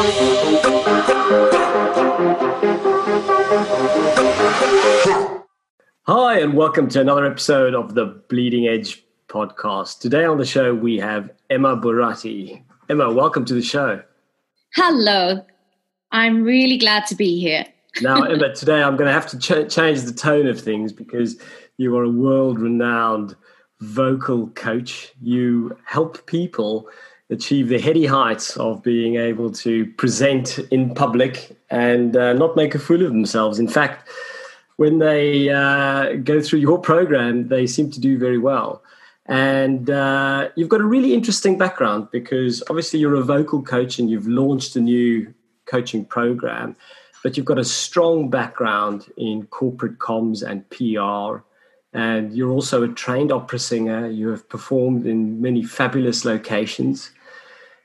Hi, and welcome to another episode of the Bleeding Edge podcast. Today on the show, we have Emma Buratti. Emma, welcome to the show. Hello. I'm really glad to be here. now, Emma, today I'm going to have to ch- change the tone of things because you are a world renowned vocal coach. You help people achieve the heady heights of being able to present in public and uh, not make a fool of themselves. In fact, when they uh, go through your program, they seem to do very well. And uh, you've got a really interesting background because obviously you're a vocal coach and you've launched a new coaching program, but you've got a strong background in corporate comms and PR. And you're also a trained opera singer. You have performed in many fabulous locations.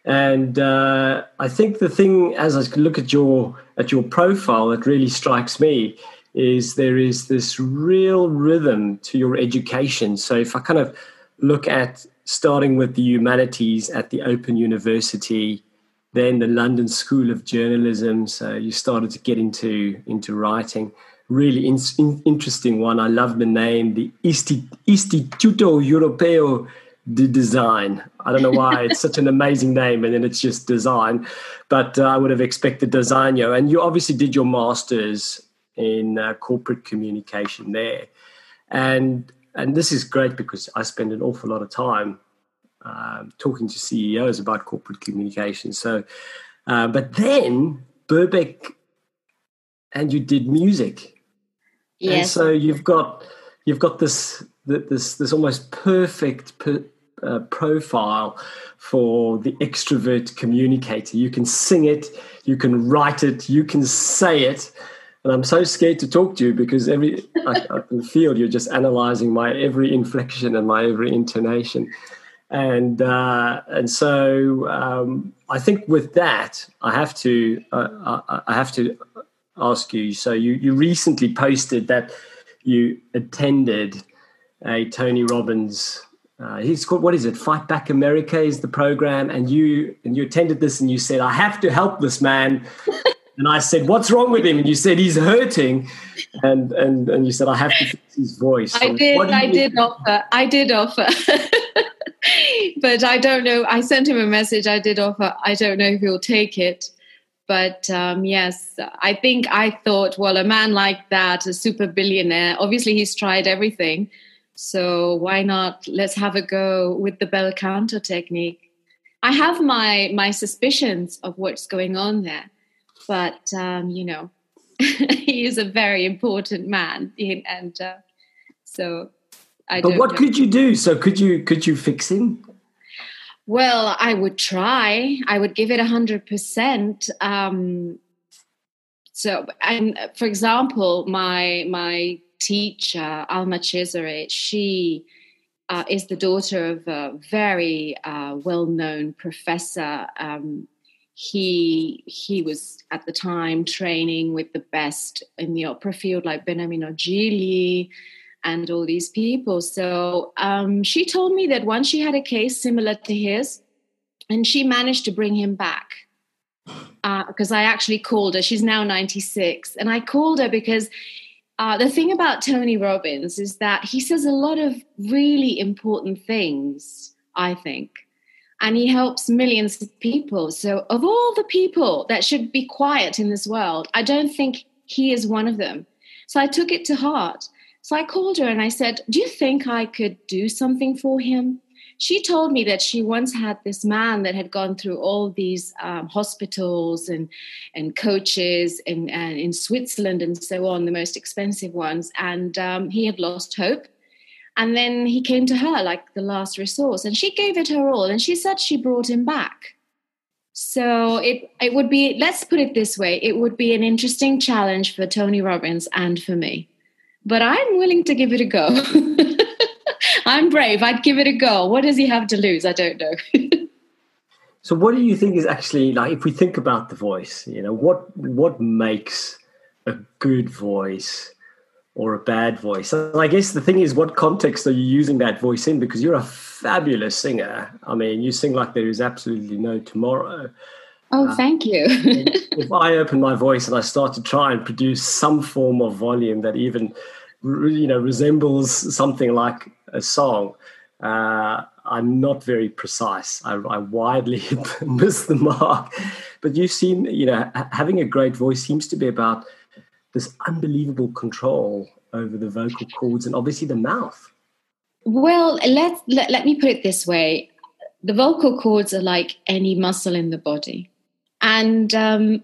And uh, I think the thing, as I look at your at your profile, that really strikes me is there is this real rhythm to your education. So if I kind of look at starting with the humanities at the Open University, then the London School of Journalism. So you started to get into into writing. Really in, in, interesting one. I love the name, the Istituto Europeo de Design. I don't know why it's such an amazing name, and then it's just design. But uh, I would have expected designo, and you obviously did your masters in uh, corporate communication there, and and this is great because I spend an awful lot of time um, talking to CEOs about corporate communication. So, uh, but then Birkbeck, and you did music, yes. and so you've got you've got this this this almost perfect per, uh, profile for the extrovert communicator. You can sing it, you can write it, you can say it. And I'm so scared to talk to you because every I, I can feel you're just analyzing my every inflection and my every intonation. And uh, and so um, I think with that I have to uh, I, I have to ask you. So you you recently posted that you attended a Tony Robbins uh, he's called what is it? Fight Back America is the program, and you and you attended this, and you said, "I have to help this man." and I said, "What's wrong with him?" And you said, "He's hurting," and and and you said, "I have to fix his voice." So I did. I did offer. I did offer. but I don't know. I sent him a message. I did offer. I don't know if he'll take it. But um, yes, I think I thought, well, a man like that, a super billionaire, obviously he's tried everything so why not? Let's have a go with the bel canto technique. I have my my suspicions of what's going on there, but um, you know, he is a very important man, and uh, so I. But what know. could you do? So could you could you fix him? Well, I would try. I would give it a hundred percent. Um, so, and for example, my my teacher, Alma Caesari, she uh, is the daughter of a very uh, well-known professor. Um, he he was at the time training with the best in the opera field, like Beniamino Gigli and all these people. So um, she told me that once she had a case similar to his, and she managed to bring him back because uh, I actually called her. She's now 96. And I called her because uh, the thing about Tony Robbins is that he says a lot of really important things, I think, and he helps millions of people. So, of all the people that should be quiet in this world, I don't think he is one of them. So, I took it to heart. So, I called her and I said, Do you think I could do something for him? She told me that she once had this man that had gone through all these um, hospitals and and coaches in, and in Switzerland and so on, the most expensive ones, and um, he had lost hope. And then he came to her like the last resource, and she gave it her all, and she said she brought him back. So it it would be let's put it this way, it would be an interesting challenge for Tony Robbins and for me, but I'm willing to give it a go. I'm brave. I'd give it a go. What does he have to lose? I don't know. so, what do you think is actually like? If we think about the voice, you know, what what makes a good voice or a bad voice? And I guess the thing is, what context are you using that voice in? Because you're a fabulous singer. I mean, you sing like there is absolutely no tomorrow. Oh, uh, thank you. if I open my voice and I start to try and produce some form of volume that even, you know, resembles something like a song, uh, I'm not very precise. I, I widely miss the mark. But you seem, you know, having a great voice seems to be about this unbelievable control over the vocal cords and obviously the mouth. Well, let, let, let me put it this way the vocal cords are like any muscle in the body. And um,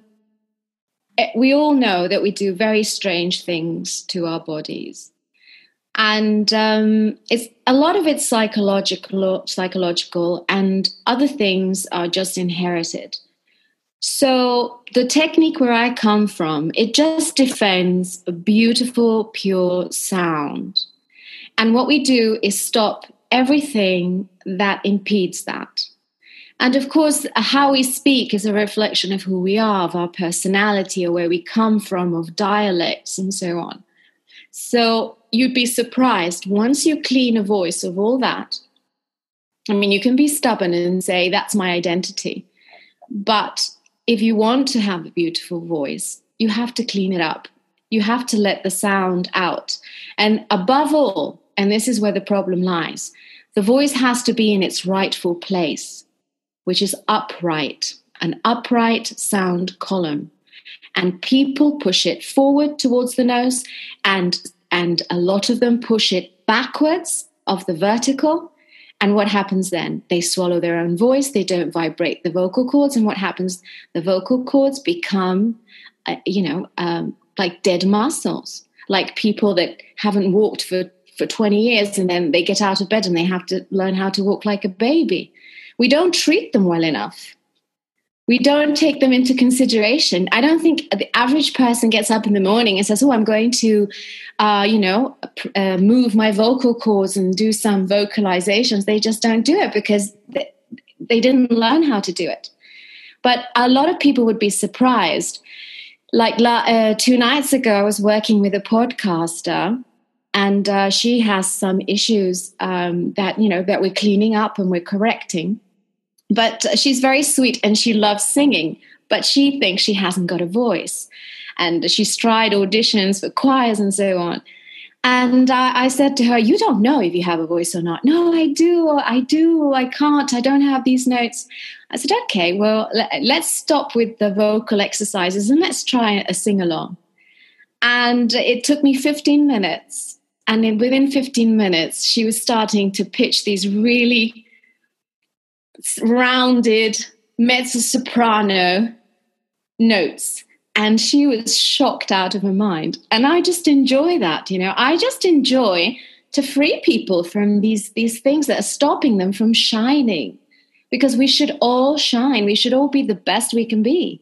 we all know that we do very strange things to our bodies. And um, it's a lot of it's psychological, psychological, and other things are just inherited. So the technique where I come from, it just defends a beautiful, pure sound. And what we do is stop everything that impedes that. And of course, how we speak is a reflection of who we are, of our personality, or where we come from, of dialects, and so on. So you'd be surprised once you clean a voice of all that. I mean, you can be stubborn and say, that's my identity. But if you want to have a beautiful voice, you have to clean it up. You have to let the sound out. And above all, and this is where the problem lies, the voice has to be in its rightful place, which is upright, an upright sound column. And people push it forward towards the nose, and, and a lot of them push it backwards of the vertical. And what happens then? They swallow their own voice, they don't vibrate the vocal cords. And what happens? The vocal cords become, uh, you know, um, like dead muscles, like people that haven't walked for for 20 years and then they get out of bed and they have to learn how to walk like a baby. We don't treat them well enough. We don't take them into consideration. I don't think the average person gets up in the morning and says, "Oh, I'm going to, uh, you know, uh, move my vocal cords and do some vocalizations." They just don't do it because they, they didn't learn how to do it. But a lot of people would be surprised. Like uh, two nights ago, I was working with a podcaster and uh, she has some issues um, that you know that we're cleaning up and we're correcting but she's very sweet and she loves singing but she thinks she hasn't got a voice. And she's tried auditions for choirs and so on. And I, I said to her you don't know if you have a voice or not. No i do i do i can't i don't have these notes. I said okay well let's stop with the vocal exercises and let's try a sing along and it took me 15 minutes. And within 15 minutes, she was starting to pitch these really rounded mezzo soprano notes. And she was shocked out of her mind. And I just enjoy that, you know, I just enjoy to free people from these, these things that are stopping them from shining. Because we should all shine, we should all be the best we can be.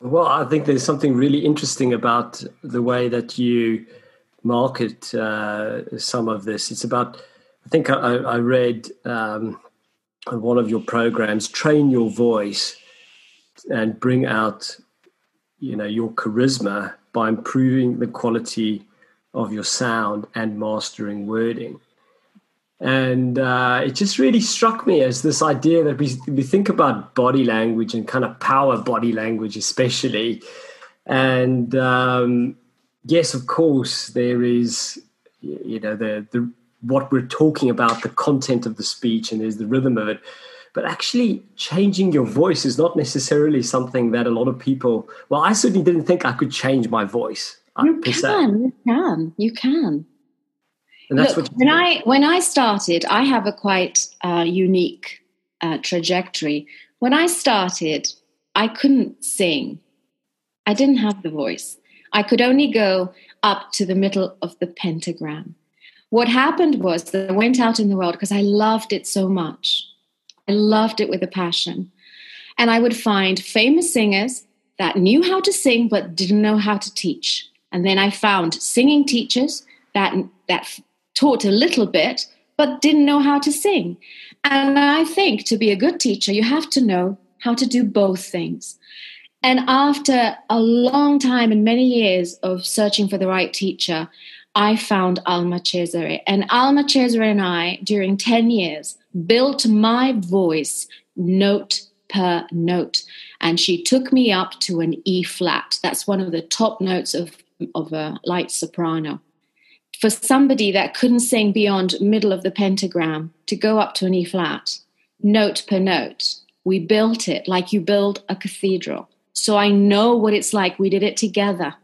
Well, I think there's something really interesting about the way that you market uh, some of this. It's about, I think I, I read um, on one of your programs, train your voice and bring out, you know, your charisma by improving the quality of your sound and mastering wording. And uh, it just really struck me as this idea that we, we think about body language and kind of power body language, especially. And um, yes, of course, there is, you know, the, the what we're talking about, the content of the speech, and there's the rhythm of it. But actually, changing your voice is not necessarily something that a lot of people. Well, I certainly didn't think I could change my voice. You can, you can, you can. And that's Look, what when I when I started, I have a quite uh, unique uh, trajectory. When I started, I couldn't sing. I didn't have the voice. I could only go up to the middle of the pentagram. What happened was that I went out in the world because I loved it so much. I loved it with a passion. And I would find famous singers that knew how to sing but didn't know how to teach. And then I found singing teachers that, that taught a little bit but didn't know how to sing. And I think to be a good teacher, you have to know how to do both things. And after a long time and many years of searching for the right teacher, I found Alma Caesari. And Alma Caesari and I, during 10 years, built my voice note per note. And she took me up to an E flat. That's one of the top notes of, of a light soprano. For somebody that couldn't sing beyond middle of the pentagram to go up to an E flat, note per note, we built it like you build a cathedral. So I know what it's like. We did it together.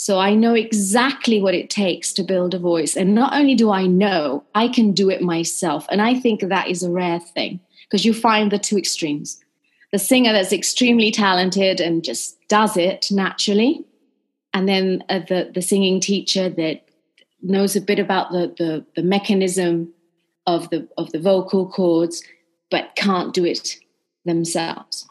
So I know exactly what it takes to build a voice. And not only do I know, I can do it myself. And I think that is a rare thing because you find the two extremes the singer that's extremely talented and just does it naturally, and then uh, the, the singing teacher that knows a bit about the, the, the mechanism of the, of the vocal cords but can't do it themselves.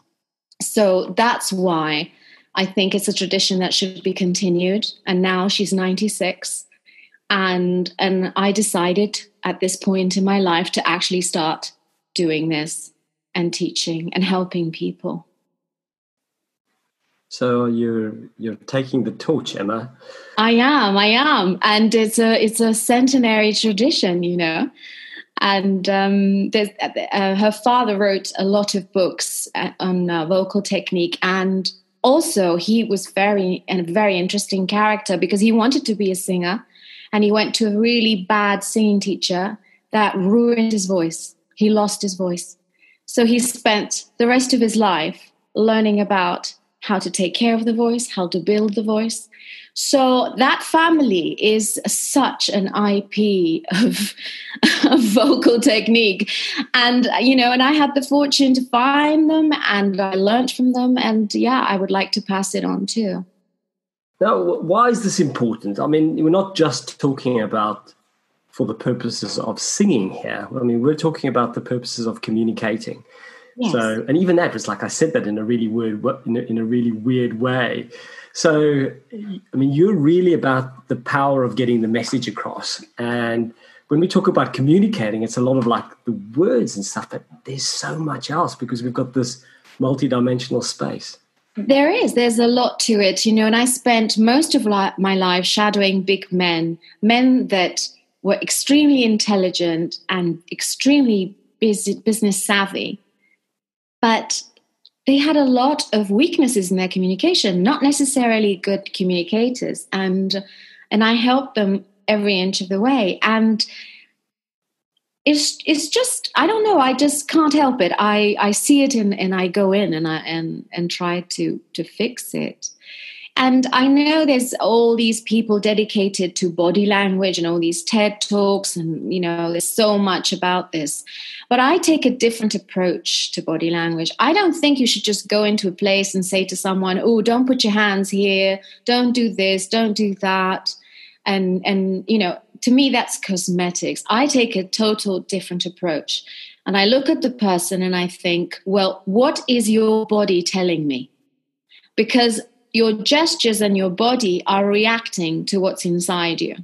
So that's why I think it's a tradition that should be continued. And now she's 96. And, and I decided at this point in my life to actually start doing this and teaching and helping people. So you're you're taking the torch, Emma. I am, I am, and it's a it's a centenary tradition, you know. And um, uh, her father wrote a lot of books uh, on uh, vocal technique, and also he was very and a very interesting character because he wanted to be a singer, and he went to a really bad singing teacher that ruined his voice. He lost his voice, so he spent the rest of his life learning about how to take care of the voice, how to build the voice, so that family is such an IP of, of, vocal technique. And, you know, and I had the fortune to find them and I learned from them. And yeah, I would like to pass it on too. Now, why is this important? I mean, we're not just talking about for the purposes of singing here. I mean, we're talking about the purposes of communicating. Yes. So, and even that was like I said that in a really weird, in a, in a really weird way. So, I mean, you're really about the power of getting the message across. And when we talk about communicating, it's a lot of like the words and stuff, but there's so much else because we've got this multidimensional space. There is. There's a lot to it, you know. And I spent most of my life shadowing big men, men that were extremely intelligent and extremely business savvy, but they had a lot of weaknesses in their communication, not necessarily good communicators. And and I helped them every inch of the way. And it's it's just I don't know, I just can't help it. I, I see it and, and I go in and I and and try to to fix it. And I know there's all these people dedicated to body language and all these TED Talks, and you know, there's so much about this. But I take a different approach to body language. I don't think you should just go into a place and say to someone, "Oh, don't put your hands here, don't do this, don't do that," and and you know, to me, that's cosmetics. I take a total different approach. And I look at the person and I think, well, what is your body telling me? Because your gestures and your body are reacting to what's inside you.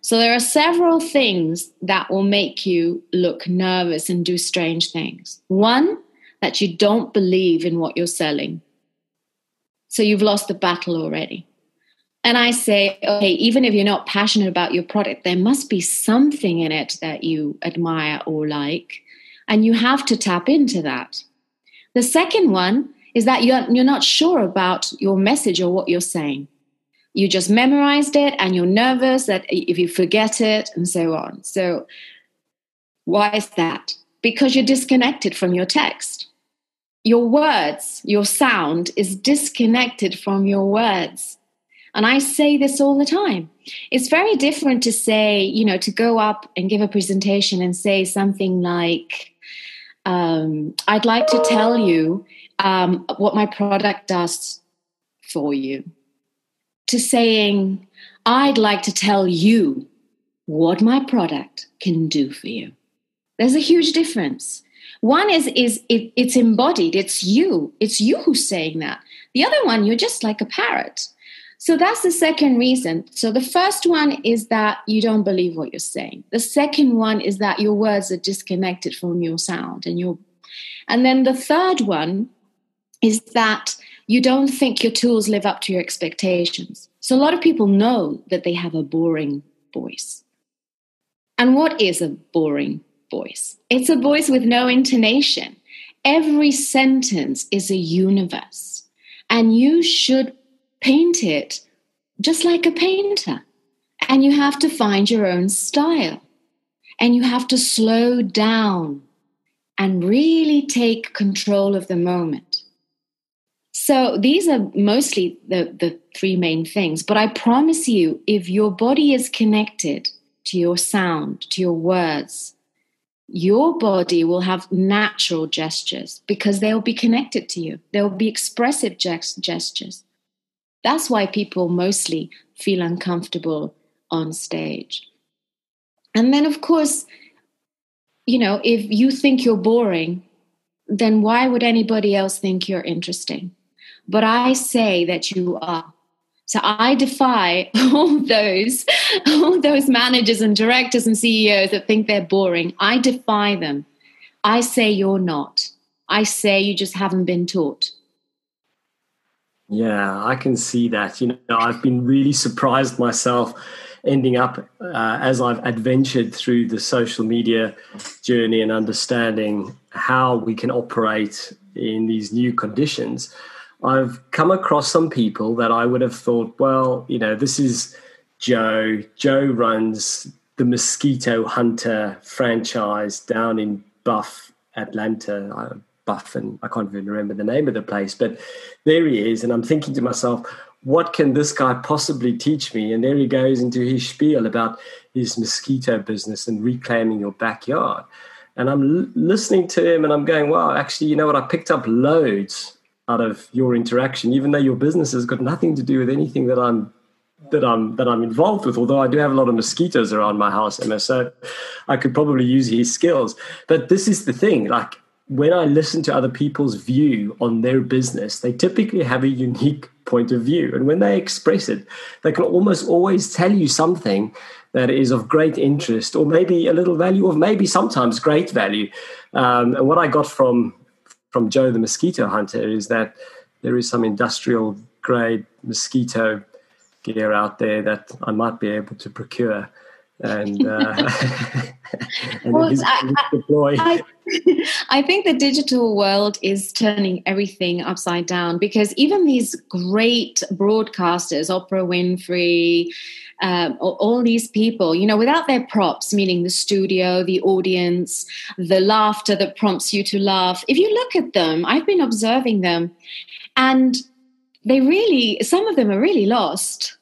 So there are several things that will make you look nervous and do strange things. One, that you don't believe in what you're selling. So you've lost the battle already. And I say, okay, even if you're not passionate about your product, there must be something in it that you admire or like. And you have to tap into that. The second one is that you're, you're not sure about your message or what you're saying. You just memorized it and you're nervous that if you forget it and so on. So, why is that? Because you're disconnected from your text. Your words, your sound is disconnected from your words. And I say this all the time. It's very different to say, you know, to go up and give a presentation and say something like, um, I'd like to tell you um, what my product does for you, to saying, I'd like to tell you what my product can do for you. There's a huge difference. One is is it, it's embodied. It's you. It's you who's saying that. The other one, you're just like a parrot. So that's the second reason. So the first one is that you don't believe what you're saying. The second one is that your words are disconnected from your sound and your and then the third one is that you don't think your tools live up to your expectations. So a lot of people know that they have a boring voice. And what is a boring voice? It's a voice with no intonation. every sentence is a universe, and you should paint it just like a painter. And you have to find your own style. And you have to slow down and really take control of the moment. So these are mostly the, the three main things. But I promise you, if your body is connected to your sound, to your words, your body will have natural gestures because they'll be connected to you. They'll be expressive gestures. That's why people mostly feel uncomfortable on stage. And then, of course, you know, if you think you're boring, then why would anybody else think you're interesting? But I say that you are. So I defy all those, all those managers and directors and CEOs that think they're boring. I defy them. I say you're not. I say you just haven't been taught. Yeah, I can see that. You know, I've been really surprised myself ending up uh, as I've adventured through the social media journey and understanding how we can operate in these new conditions. I've come across some people that I would have thought, well, you know, this is Joe. Joe runs the Mosquito Hunter franchise down in Buff, Atlanta. Uh, Buff, and I can't even remember the name of the place, but there he is. And I'm thinking to myself, what can this guy possibly teach me? And there he goes into his spiel about his mosquito business and reclaiming your backyard. And I'm l- listening to him and I'm going, wow, actually, you know what? I picked up loads out of your interaction, even though your business has got nothing to do with anything that I'm that I'm that I'm involved with. Although I do have a lot of mosquitoes around my house, Emma, so I could probably use his skills. But this is the thing, like when I listen to other people's view on their business, they typically have a unique point of view. And when they express it, they can almost always tell you something that is of great interest or maybe a little value or maybe sometimes great value. Um, and what I got from from Joe the mosquito hunter is that there is some industrial grade mosquito gear out there that I might be able to procure and, uh, and well, I, deploy. I, I think the digital world is turning everything upside down because even these great broadcasters, Oprah Winfrey, um, all these people, you know, without their props, meaning the studio, the audience, the laughter that prompts you to laugh, if you look at them, I've been observing them, and they really, some of them are really lost.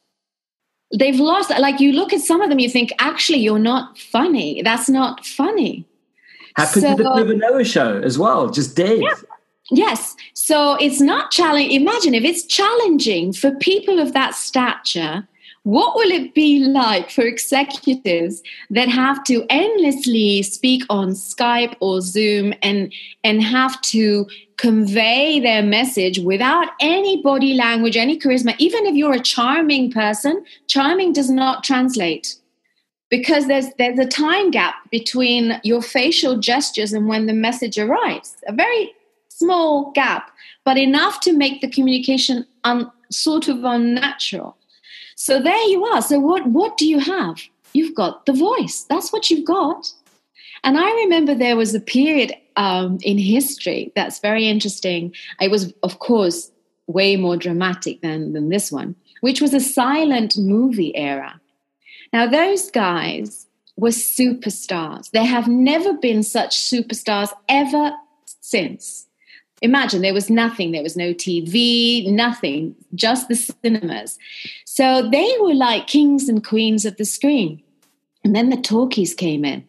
They've lost like you look at some of them you think actually you're not funny. That's not funny. Happened so, to the Noah show as well just dead. Yeah. yes. So it's not challenging imagine if it's challenging for people of that stature what will it be like for executives that have to endlessly speak on Skype or Zoom and and have to convey their message without any body language, any charisma? Even if you're a charming person, charming does not translate because there's there's a time gap between your facial gestures and when the message arrives. A very small gap, but enough to make the communication un, sort of unnatural. So there you are. So what what do you have? You've got the voice. That's what you've got. And I remember there was a period um, in history that's very interesting. It was, of course, way more dramatic than, than this one, which was a silent movie era. Now, those guys were superstars. There have never been such superstars ever since. Imagine there was nothing, there was no TV, nothing, just the cinemas. So they were like kings and queens of the screen. And then the talkies came in.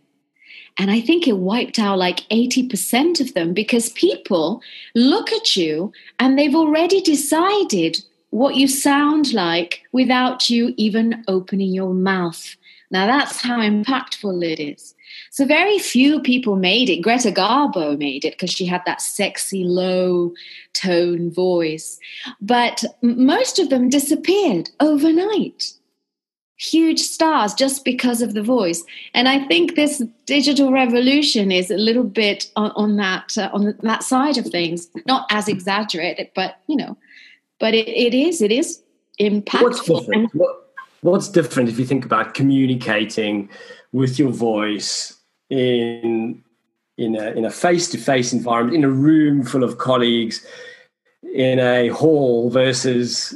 And I think it wiped out like 80% of them because people look at you and they've already decided what you sound like without you even opening your mouth. Now, that's how impactful it is. So very few people made it. Greta Garbo made it because she had that sexy low tone voice. But most of them disappeared overnight. Huge stars just because of the voice. And I think this digital revolution is a little bit on, on that uh, on that side of things. Not as exaggerated, but you know, but it, it is it is impactful. What's different? What, what's different if you think about communicating with your voice in in a in a face to face environment, in a room full of colleagues, in a hall versus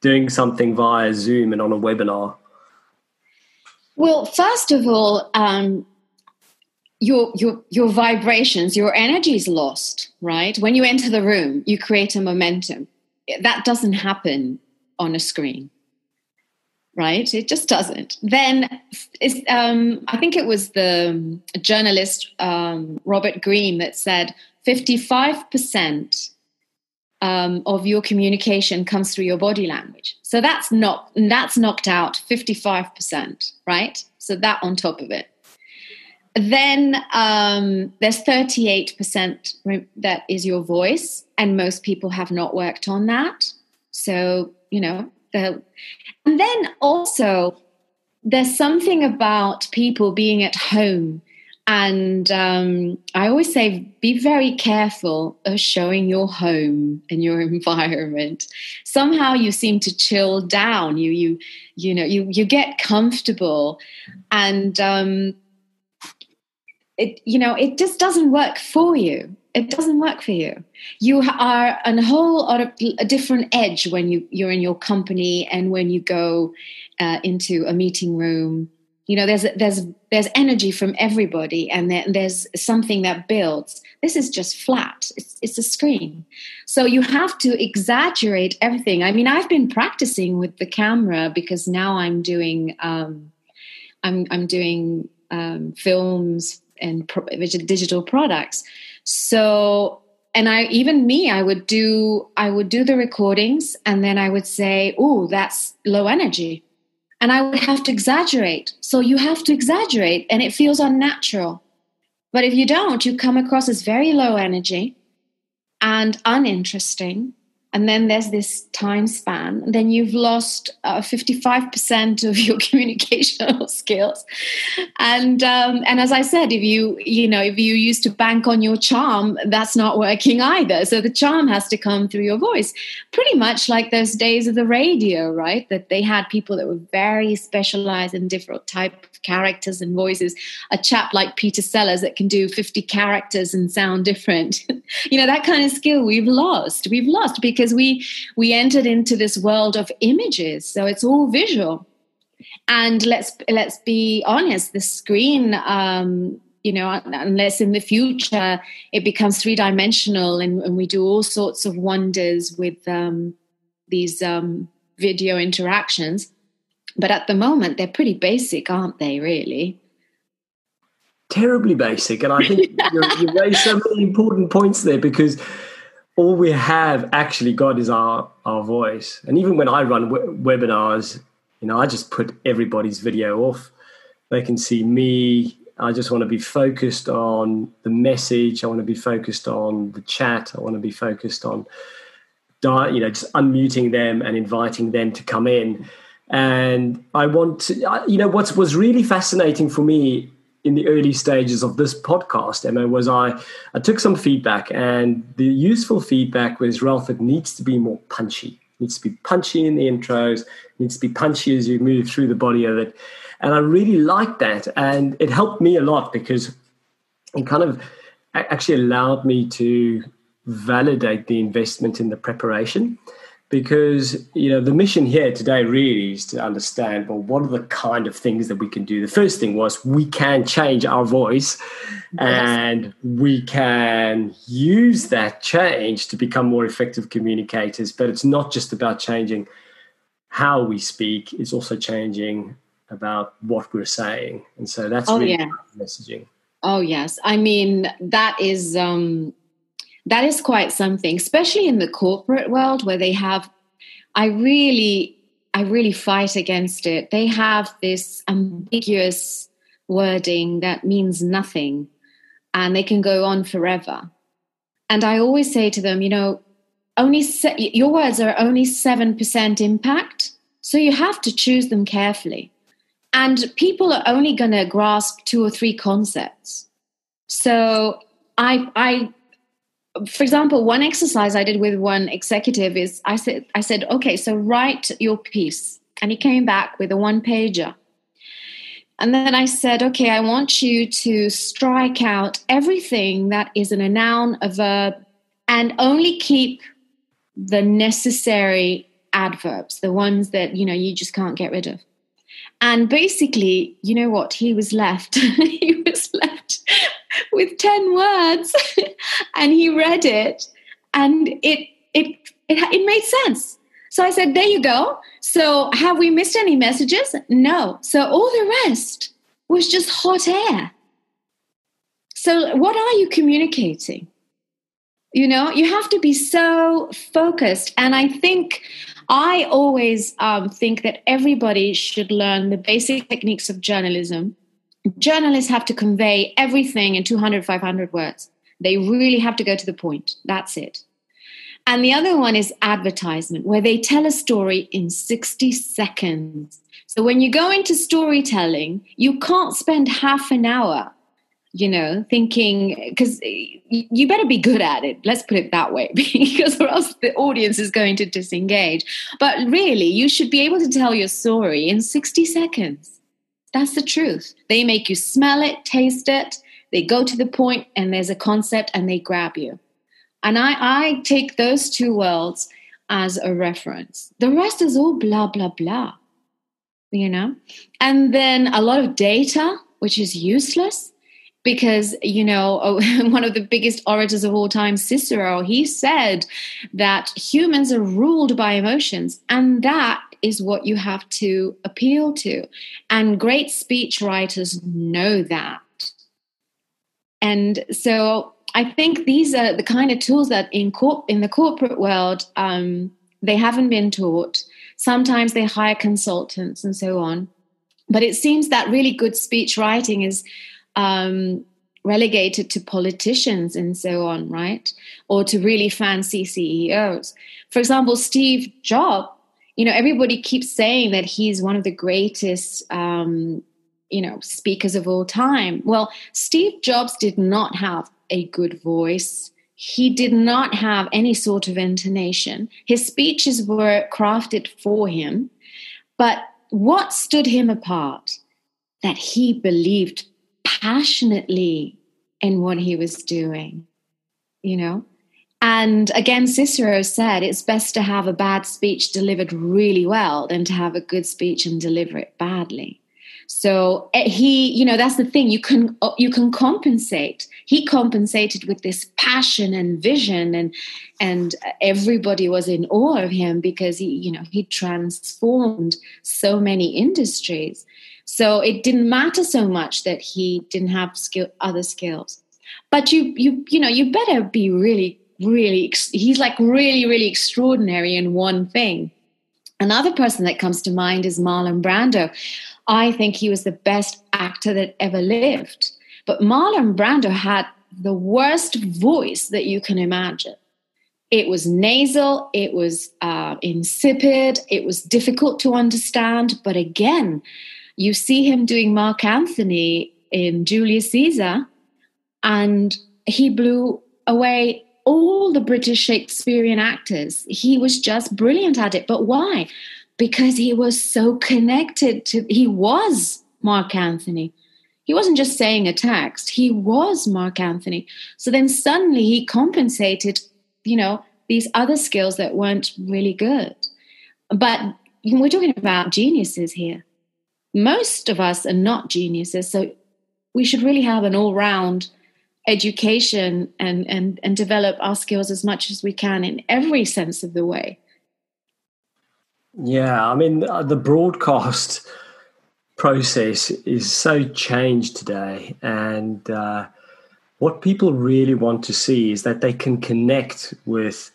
doing something via Zoom and on a webinar? Well, first of all, um, your your your vibrations, your energy is lost, right? When you enter the room, you create a momentum. That doesn't happen on a screen, right? It just doesn't. Then, um, I think it was the journalist um, Robert Greene that said fifty-five percent um, of your communication comes through your body language. So that's not that's knocked out fifty-five percent, right? So that on top of it. Then um, there's 38% that is your voice, and most people have not worked on that. So, you know, the, and then also there's something about people being at home. And um, I always say, be very careful of showing your home and your environment. Somehow you seem to chill down. You, you, you know, you you get comfortable, and um, it you know it just doesn't work for you it doesn't work for you. You are on a whole other, a different edge when you you're in your company and when you go uh, into a meeting room. You know there's there's there's energy from everybody and there's something that builds. This is just flat. It's, it's a screen. So you have to exaggerate everything. I mean i've been practicing with the camera because now i'm doing um, i'm i'm doing um, films and pro- digital products. So, and I even me, I would do I would do the recordings, and then I would say, "Oh, that's low energy," and I would have to exaggerate. So you have to exaggerate, and it feels unnatural. But if you don't, you come across as very low energy and uninteresting and then there's this time span and then you've lost uh, 55% of your communicational skills. And um, and as i said if you you know if you used to bank on your charm that's not working either. So the charm has to come through your voice. Pretty much like those days of the radio right? That they had people that were very specialized in different type of characters and voices. A chap like Peter Sellers that can do 50 characters and sound different. You know that kind of skill we've lost. We've lost because because we we entered into this world of images. So it's all visual. And let's let's be honest the screen um, you know unless in the future it becomes three dimensional and, and, we do all sorts of wonders with um, these um, video interactions. But at the moment they're pretty basic aren't they really? Terribly basic. And i think you, you raised so many important points there because all we have actually got is our our voice. And even when I run webinars, you know, I just put everybody's video off. They can see me. I just want to be focused on the message. I want to be focused on the chat. I want to be focused on, you know, just unmuting them and inviting them to come in. And I want to, you know, what was really fascinating for me in the early stages of this podcast, Emma, was I, I took some feedback, and the useful feedback was Ralph, it needs to be more punchy. It needs to be punchy in the intros, needs to be punchy as you move through the body of it. And I really liked that. And it helped me a lot because it kind of actually allowed me to validate the investment in the preparation because you know the mission here today really is to understand well what are the kind of things that we can do? The first thing was we can change our voice yes. and we can use that change to become more effective communicators. But it's not just about changing how we speak it's also changing about what we're saying. And so that's oh, really yeah. messaging. Oh yes. I mean that is um that is quite something, especially in the corporate world where they have, I really, I really fight against it. They have this ambiguous wording that means nothing and they can go on forever. And I always say to them, you know, only se- your words are only 7% impact. So you have to choose them carefully. And people are only going to grasp two or three concepts. So I, I for example, one exercise I did with one executive is I said, I said, okay, so write your piece. And he came back with a one pager. And then I said, okay, I want you to strike out everything that isn't a noun, a verb, and only keep the necessary adverbs, the ones that, you know, you just can't get rid of. And basically, you know what? He was left. he was left with 10 words and he read it and it, it, it, it made sense. So I said, there you go. So have we missed any messages? No. So all the rest was just hot air. So what are you communicating? You know, you have to be so focused. And I think I always um, think that everybody should learn the basic techniques of journalism. Journalists have to convey everything in 200, 500 words. They really have to go to the point. That's it. And the other one is advertisement, where they tell a story in 60 seconds. So when you go into storytelling, you can't spend half an hour you know, thinking because eh, you better be good at it. Let's put it that way, because or else the audience is going to disengage. But really, you should be able to tell your story in 60 seconds. That's the truth. They make you smell it, taste it, they go to the point, and there's a concept, and they grab you. And I, I take those two worlds as a reference. The rest is all blah, blah, blah, you know? And then a lot of data, which is useless because you know one of the biggest orators of all time Cicero he said that humans are ruled by emotions and that is what you have to appeal to and great speech writers know that and so i think these are the kind of tools that in corp- in the corporate world um, they haven't been taught sometimes they hire consultants and so on but it seems that really good speech writing is um, relegated to politicians and so on, right? Or to really fancy CEOs. For example, Steve Jobs, you know, everybody keeps saying that he's one of the greatest, um, you know, speakers of all time. Well, Steve Jobs did not have a good voice. He did not have any sort of intonation. His speeches were crafted for him. But what stood him apart? That he believed passionately in what he was doing, you know? And again, Cicero said it's best to have a bad speech delivered really well than to have a good speech and deliver it badly. So eh, he, you know, that's the thing. You can uh, you can compensate. He compensated with this passion and vision, and and everybody was in awe of him because he, you know, he transformed so many industries. So it didn't matter so much that he didn't have skill, other skills. But you, you, you know, you better be really, really. He's like really, really extraordinary in one thing. Another person that comes to mind is Marlon Brando. I think he was the best actor that ever lived. But Marlon Brando had the worst voice that you can imagine. It was nasal, it was uh, insipid, it was difficult to understand. But again, you see him doing Mark Anthony in Julius Caesar, and he blew away all the British Shakespearean actors. He was just brilliant at it. But why? Because he was so connected to, he was Mark Anthony. He wasn't just saying a text, he was Mark Anthony. So then suddenly he compensated, you know, these other skills that weren't really good. But we're talking about geniuses here most of us are not geniuses. So we should really have an all round education and, and, and develop our skills as much as we can in every sense of the way. Yeah, I mean, uh, the broadcast process is so changed today. And uh, what people really want to see is that they can connect with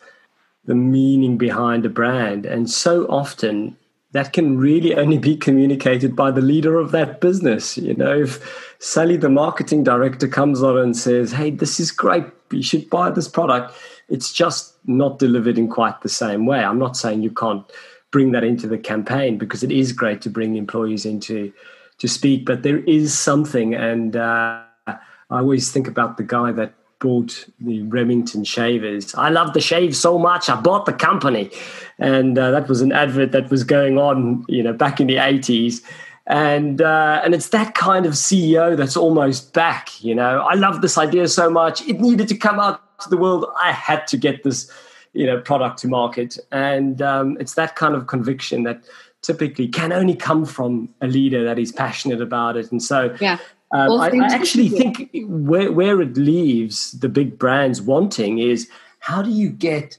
the meaning behind a brand. And so often that can really only be communicated by the leader of that business. You know, if Sally, the marketing director, comes on and says, Hey, this is great, you should buy this product, it's just not delivered in quite the same way. I'm not saying you can't bring that into the campaign because it is great to bring employees into to speak, but there is something, and uh, I always think about the guy that bought the Remington shavers. I love the shave so much, I bought the company. And uh, that was an advert that was going on, you know, back in the 80s. And uh, and it's that kind of CEO that's almost back. You know, I love this idea so much. It needed to come out to the world. I had to get this, you know, product to market, and um, it's that kind of conviction that typically can only come from a leader that is passionate about it. And so, yeah. Um, I, I, actually think where, where it leaves the big brands wanting is how do you get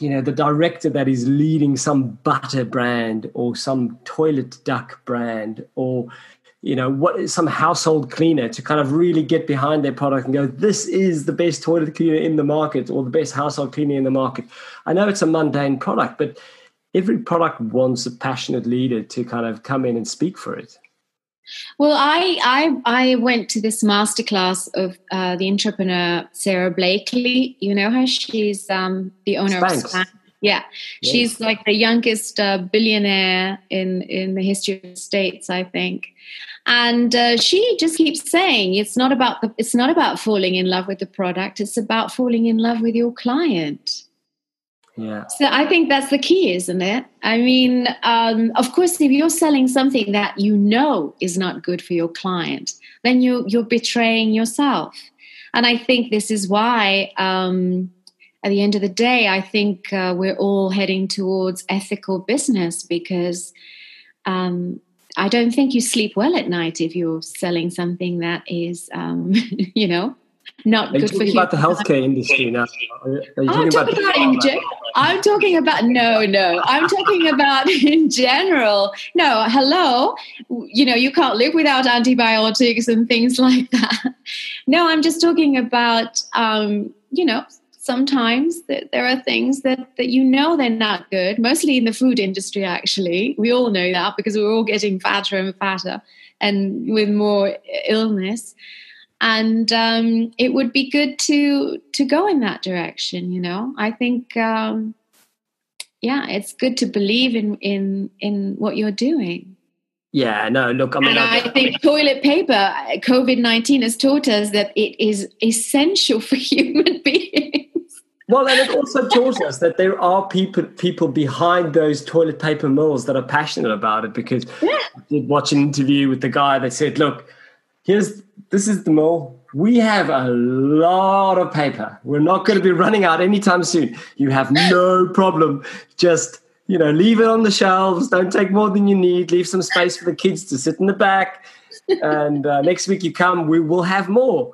you know the director that is leading some butter brand or some toilet duck brand or you know what some household cleaner to kind of really get behind their product and go this is the best toilet cleaner in the market or the best household cleaner in the market. I know it's a mundane product but every product wants a passionate leader to kind of come in and speak for it well, I I I went to this masterclass of uh, the entrepreneur Sara Blakely. You know her; she's um, the owner Spanx. of Spanx. Yeah, yes. she's like the youngest uh, billionaire in in the history of the states, I think. And uh, she just keeps saying it's not about the it's not about falling in love with the product; it's about falling in love with your client. So I think that's the key, isn't it? I mean, um, of course, if you're selling something that you know is not good for your client, then you you're betraying yourself. And I think this is why, um, at the end of the day, I think uh, we're all heading towards ethical business because um, I don't think you sleep well at night if you're selling something that is, um, you know, not good for you. about the healthcare industry now? Are you I'm talking, talking about, about in ge- I'm talking about no, no. I'm talking about in general. No, hello. You know, you can't live without antibiotics and things like that. No, I'm just talking about um, you know, sometimes that there are things that that you know they're not good. Mostly in the food industry, actually. We all know that because we're all getting fatter and fatter and with more illness and um, it would be good to to go in that direction you know i think um, yeah it's good to believe in in in what you're doing yeah no look i mean and i, I think toilet paper covid-19 has taught us that it is essential for human beings well, and it also taught us that there are people people behind those toilet paper mills that are passionate about it. Because yeah. I did watch an interview with the guy that said, "Look, here's this is the mill. We have a lot of paper. We're not going to be running out anytime soon. You have no problem. Just you know, leave it on the shelves. Don't take more than you need. Leave some space for the kids to sit in the back. And uh, next week you come, we will have more.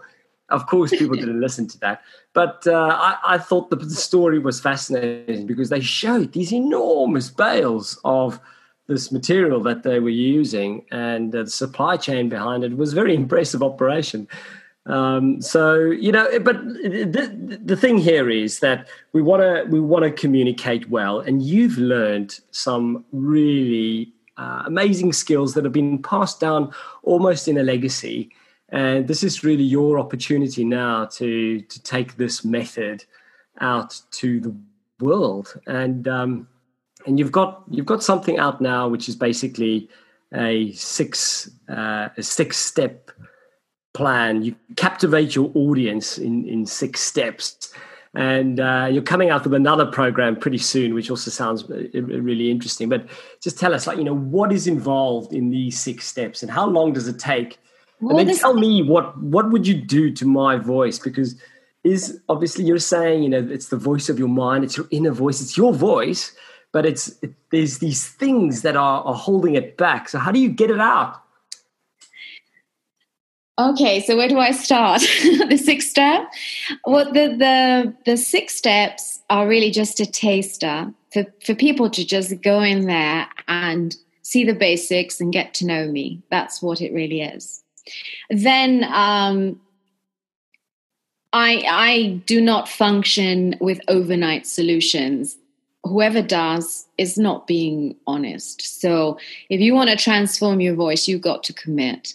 Of course, people didn't listen to that, but uh, I, I, thought the, the story was fascinating because they showed these enormous bales of this material that they were using and the supply chain behind it was a very impressive operation. Um, so you know, but the, the thing here is that we want to we want to communicate well, and you've learned some really uh, amazing skills that have been passed down almost in a legacy. And this is really your opportunity now to to take this method out to the world. And um, and you've got you've got something out now which is basically a six uh, a six step plan. You captivate your audience in in six steps, and uh, you're coming out with another program pretty soon, which also sounds really interesting. But just tell us, like you know, what is involved in these six steps, and how long does it take? Well, and then tell me what what would you do to my voice because is obviously you're saying you know it's the voice of your mind it's your inner voice it's your voice but it's it, there's these things that are, are holding it back. So how do you get it out? Okay, so where do I start? the six step. Well, the the the six steps are really just a taster for for people to just go in there and see the basics and get to know me. That's what it really is. Then um, I I do not function with overnight solutions whoever does is not being honest. So if you want to transform your voice, you've got to commit.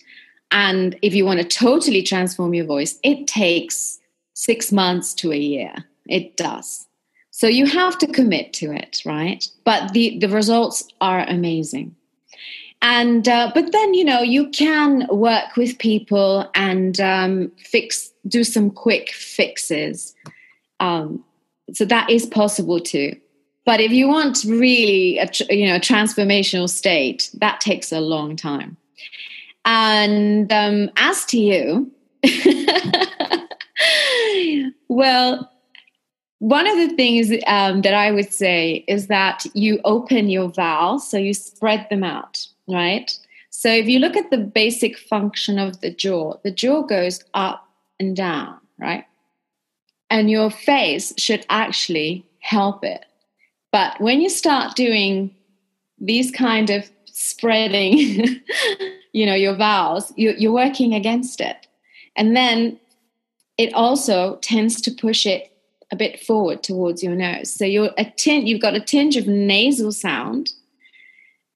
And if you want to totally transform your voice, it takes six months to a year. It does. So you have to commit to it, right? But the, the results are amazing. And uh, but then you know you can work with people and um, fix do some quick fixes. Um, so that is possible too. But if you want really a you know a transformational state, that takes a long time. And um, as to you, well, one of the things um, that I would say is that you open your vowels, so you spread them out, right? So if you look at the basic function of the jaw, the jaw goes up and down, right? And your face should actually help it. But when you start doing these kind of spreading, you know, your vowels, you, you're working against it. And then it also tends to push it a bit forward towards your nose. So you're a tin- you've got a tinge of nasal sound,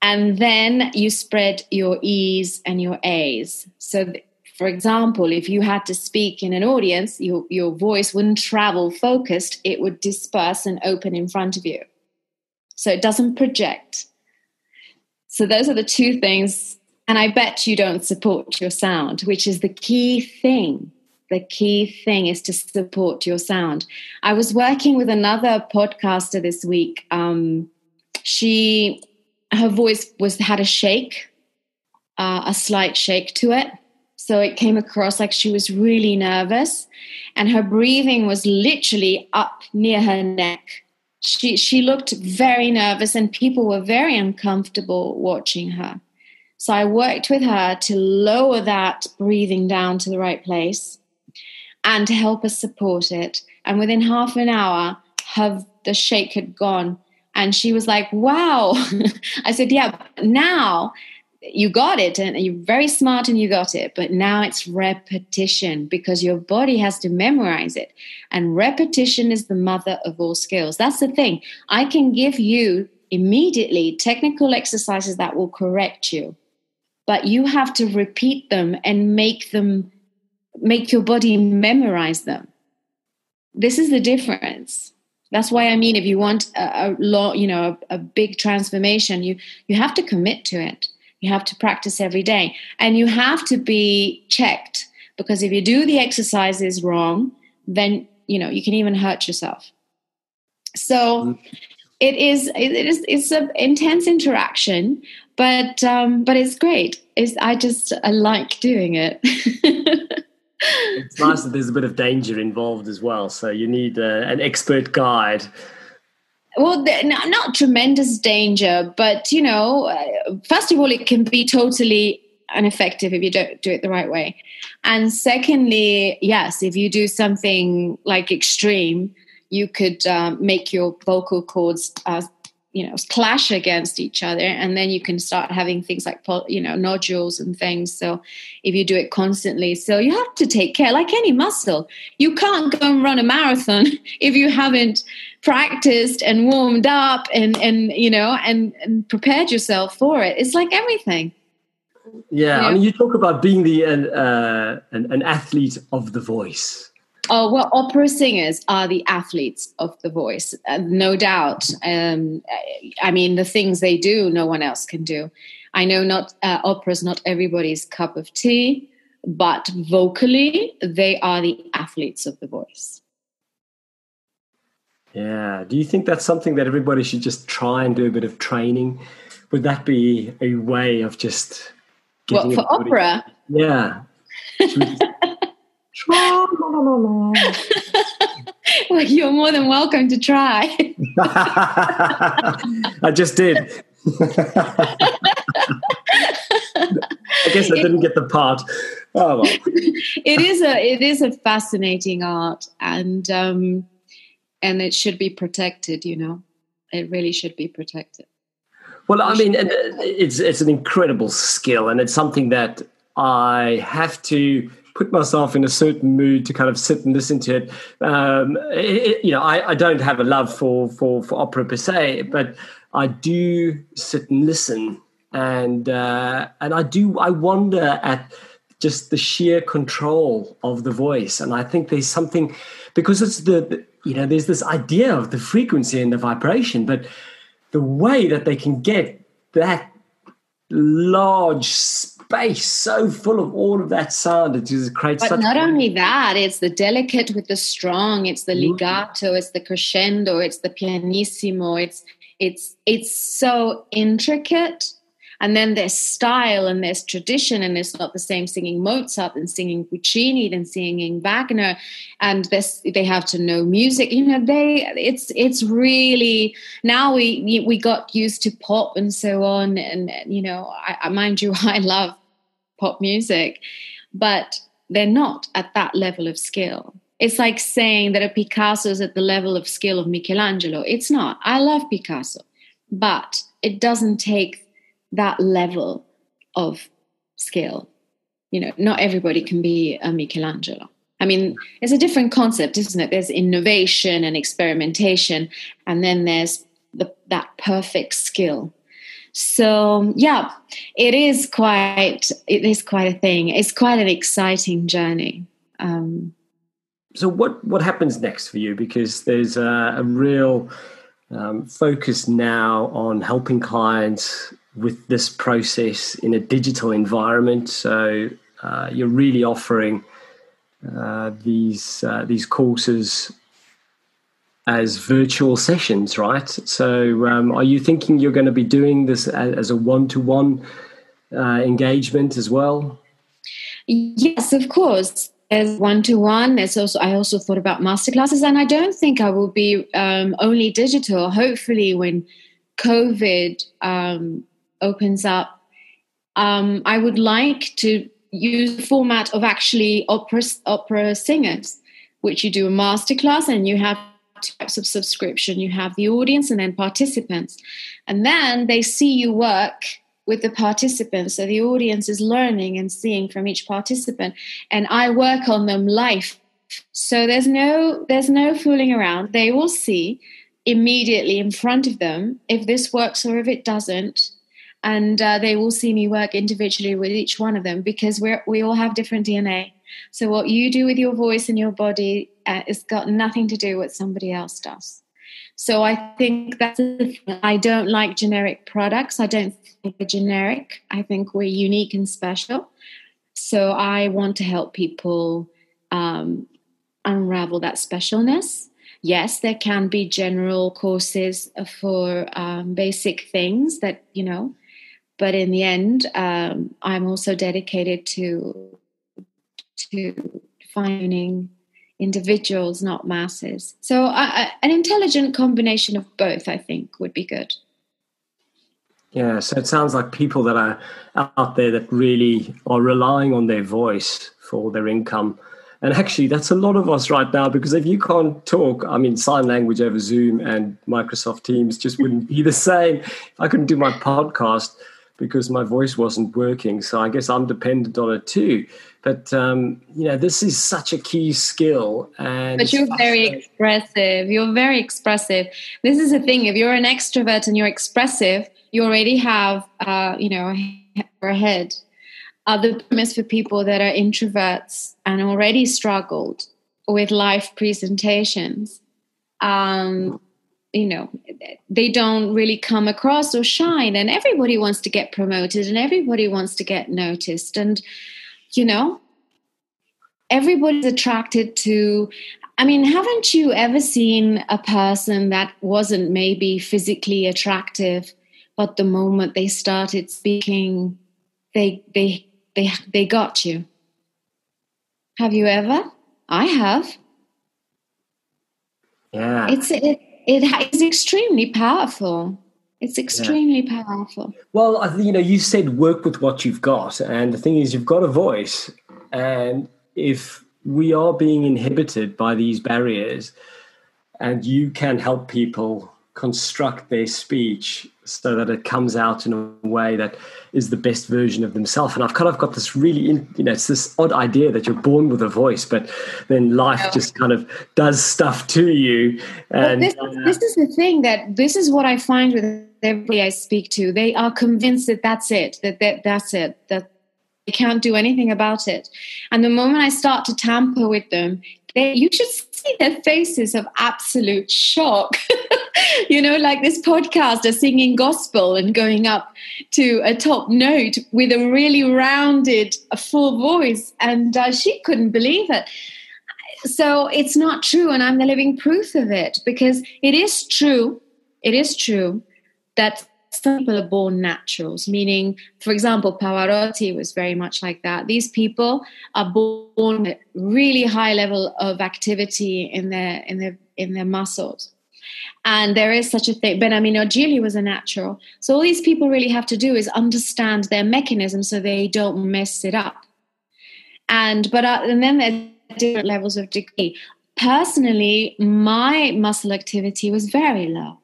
and then you spread your E's and your A's. So, th- for example, if you had to speak in an audience, your, your voice wouldn't travel focused, it would disperse and open in front of you. So it doesn't project. So, those are the two things. And I bet you don't support your sound, which is the key thing the key thing is to support your sound. I was working with another podcaster this week. Um, she, her voice was had a shake, uh, a slight shake to it. So it came across like she was really nervous, and her breathing was literally up near her neck. She she looked very nervous, and people were very uncomfortable watching her. So I worked with her to lower that breathing down to the right place and to help us support it. And within half an hour, her the shake had gone. And she was like, wow. I said, yeah, now you got it and you're very smart and you got it but now it's repetition because your body has to memorize it and repetition is the mother of all skills that's the thing i can give you immediately technical exercises that will correct you but you have to repeat them and make them make your body memorize them. This is the difference. That's why I mean, if you want a, a law, you know, a, a big transformation, you you have to commit to it. You have to practice every day, and you have to be checked because if you do the exercises wrong, then you know you can even hurt yourself. So. Mm. It is. It is. It's an intense interaction, but um, but it's great. It's, I just I like doing it. it's nice that there's a bit of danger involved as well. So you need uh, an expert guide. Well, not tremendous danger, but you know, uh, first of all, it can be totally ineffective if you don't do it the right way. And secondly, yes, if you do something like extreme, you could um, make your vocal cords uh, you know clash against each other and then you can start having things like you know nodules and things. So if you do it constantly so you have to take care like any muscle you can't go and run a marathon if you haven't practiced and warmed up and and you know and, and prepared yourself for it. It's like everything. Yeah know? i mean you talk about being the uh, an, an athlete of the voice Oh, well, opera singers are the athletes of the voice, uh, no doubt. Um, I mean, the things they do, no one else can do. I know not uh, opera's not everybody's cup of tea, but vocally, they are the athletes of the voice. Yeah. Do you think that's something that everybody should just try and do a bit of training? Would that be a way of just getting what, for opera? Yeah. well, you're more than welcome to try. I just did. I guess I didn't get the part. Oh well. it is a it is a fascinating art, and um, and it should be protected. You know, it really should be protected. Well, I mean, it's it's an incredible skill, and it's something that I have to put myself in a certain mood to kind of sit and listen to it. Um, it you know, I, I, don't have a love for, for, for opera per se, but I do sit and listen, and uh, and I do I wonder at just the sheer control of the voice, and I think there's something because it's the you know there's this idea of the frequency and the vibration, but the way that they can get that large space so full of all of that sound. It just creates. But not only that, it's the delicate with the strong. It's the mm-hmm. legato. It's the crescendo. It's the pianissimo. It's it's it's so intricate. And then there's style and there's tradition and it's not the same singing mozart and singing puccini than singing wagner and this they have to know music you know they it's it's really now we we got used to pop and so on and you know I, mind you i love pop music but they're not at that level of skill it's like saying that a Picasso is at the level of skill of Michelangelo. It's not. I love Picasso, but it doesn't take that level of skill. You know, not everybody can be a Michelangelo. I mean, it's a different concept, isn't it? There's innovation and experimentation, and then there's the, that perfect skill. So yeah, it is quite it is quite a thing. It's quite an exciting journey. Um, so what what happens next for you? Because there's a, a real um, focus now on helping clients with this process in a digital environment. So uh, you're really offering uh, these uh, these courses as virtual sessions, right? So um, are you thinking you're going to be doing this as, as a one to one engagement as well? Yes, of course as one-to-one there's also i also thought about masterclasses and i don't think i will be um, only digital hopefully when covid um, opens up um, i would like to use the format of actually opera, opera singers which you do a masterclass and you have types of subscription you have the audience and then participants and then they see you work with the participants. So the audience is learning and seeing from each participant, and I work on them live. So there's no there's no fooling around. They will see immediately in front of them if this works or if it doesn't, and uh, they will see me work individually with each one of them because we we all have different DNA. So what you do with your voice and your body uh, has got nothing to do with what somebody else does. So I think that's I don't like generic products. I don't think they're generic. I think we're unique and special. So I want to help people um, unravel that specialness. Yes, there can be general courses for um, basic things that you know, but in the end, um, I'm also dedicated to to finding individuals, not masses. So, uh, an intelligent combination of both, I think, would be good. Yeah, so it sounds like people that are out there that really are relying on their voice for their income. And actually, that's a lot of us right now because if you can't talk, I mean, sign language over Zoom and Microsoft Teams just wouldn't be the same. If I couldn't do my podcast because my voice wasn't working. So I guess I'm dependent on it too. But um, you know, this is such a key skill. And but you're very expressive. You're very expressive. This is the thing. If you're an extrovert and you're expressive, you already have, uh, you know, a head. Uh, the premise for people that are introverts and already struggled with live presentations, um, you know, they don't really come across or shine. And everybody wants to get promoted and everybody wants to get noticed. And you know everybody's attracted to i mean haven't you ever seen a person that wasn't maybe physically attractive but the moment they started speaking they they they they got you have you ever i have yeah it's it, it is extremely powerful it's extremely yeah. powerful. Well, you know, you said work with what you've got, and the thing is, you've got a voice, and if we are being inhibited by these barriers, and you can help people construct their speech so that it comes out in a way that is the best version of themselves. And I've kind of got this really, in, you know, it's this odd idea that you're born with a voice, but then life oh. just kind of does stuff to you. And this, uh, this is the thing that this is what I find with everybody I speak to. They are convinced that that's it, that, that that's it, that they can't do anything about it. And the moment I start to tamper with them, they, you should see their faces of absolute shock. you know, like this podcaster singing gospel and going up to a top note with a really rounded, full voice. And uh, she couldn't believe it. So it's not true. And I'm the living proof of it because it is true. It is true that some people are born naturals, meaning, for example, Pavarotti was very much like that. These people are born with really high level of activity in their in their in their muscles. And there is such a thing. Beniamino Gigli was a natural. So all these people really have to do is understand their mechanism so they don't mess it up. And but uh, and then there are different levels of degree. Personally, my muscle activity was very low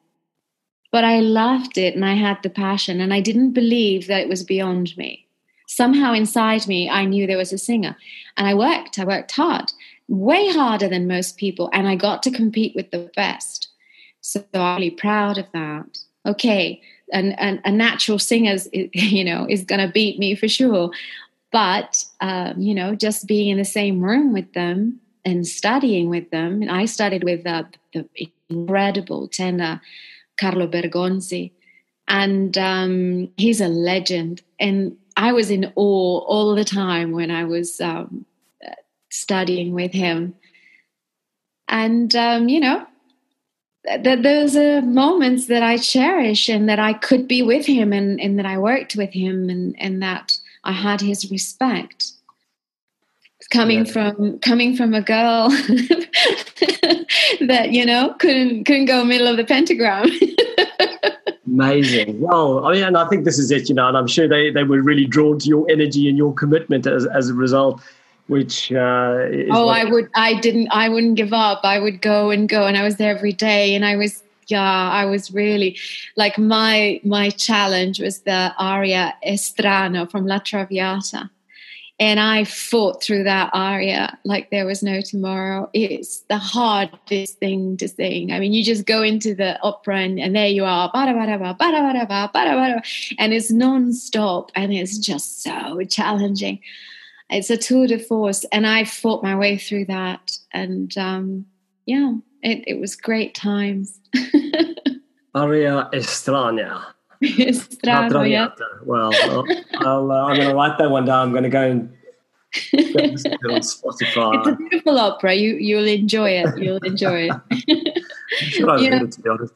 but I loved it and I had the passion and I didn't believe that it was beyond me. Somehow inside me, I knew there was a singer. And I worked, I worked hard, way harder than most people. And I got to compete with the best. So I'm really proud of that. Okay, and, a natural singer, you know, is going to beat me for sure. But, um, you know, just being in the same room with them and studying with them. And I studied with uh, the incredible tenor Carlo Bergonzi. And um, he's a legend. And I was in awe all the time when I was um, studying with him. And, um, you know, th- those are moments that I cherish and that I could be with him and, and that I worked with him and, and that I had his respect coming yeah. from coming from a girl that you know couldn't couldn't go middle of the pentagram. Amazing. Well i mean and i think this is it you know and i'm sure they they were really drawn to your energy and your commitment as, as a result which uh, oh i would i didn't i wouldn't give up. I would go and go and i was there every day and i was yeah i was really like my my challenge was the aria È strano from la traviata and I fought through that aria like there was no tomorrow. It's the hardest thing to sing. I mean, you just go into the opera and, and there you are, and it's non-stop and it's just so challenging. It's a tour de force, and I fought my way through that, and um, yeah, it, it was great times. aria Estrana. Strano, yeah. Well, I'll, uh, I'm going to write that one down. I'm going to go and listen to it on Spotify. It's a beautiful opera. You you'll enjoy it. You'll enjoy it. sure I've yeah. it, to be honest.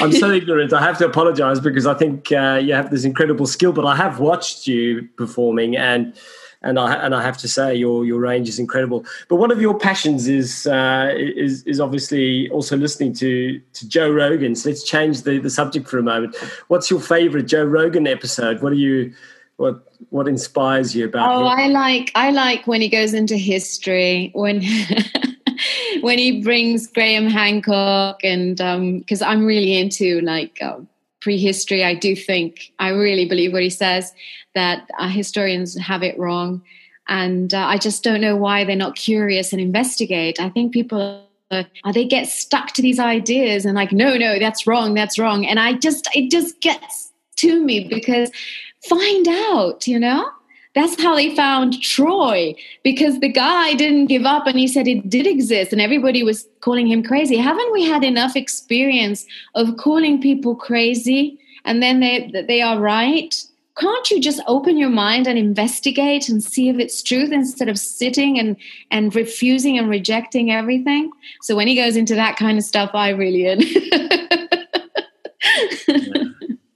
I'm so ignorant. I have to apologize because I think uh, you have this incredible skill, but I have watched you performing and and I and I have to say your your range is incredible. But one of your passions is uh, is is obviously also listening to to Joe Rogan. So let's change the the subject for a moment. What's your favorite Joe Rogan episode? What are you what what inspires you about? Oh, him? I like I like when he goes into history when. when he brings Graham Hancock and because um, I'm really into like uh, prehistory, I do think I really believe what he says that uh, historians have it wrong. And uh, I just don't know why they're not curious and investigate. I think people uh, they get stuck to these ideas and like, no, no, that's wrong, that's wrong. And I just, it just gets to me because find out, you know? That's how they found Troy because the guy didn't give up and he said it did exist and everybody was calling him crazy. Haven't we had enough experience of calling people crazy and then they they are right? Can't you just open your mind and investigate and see if it's truth instead of sitting and and refusing and rejecting everything so when he goes into that kind of stuff i really in yeah.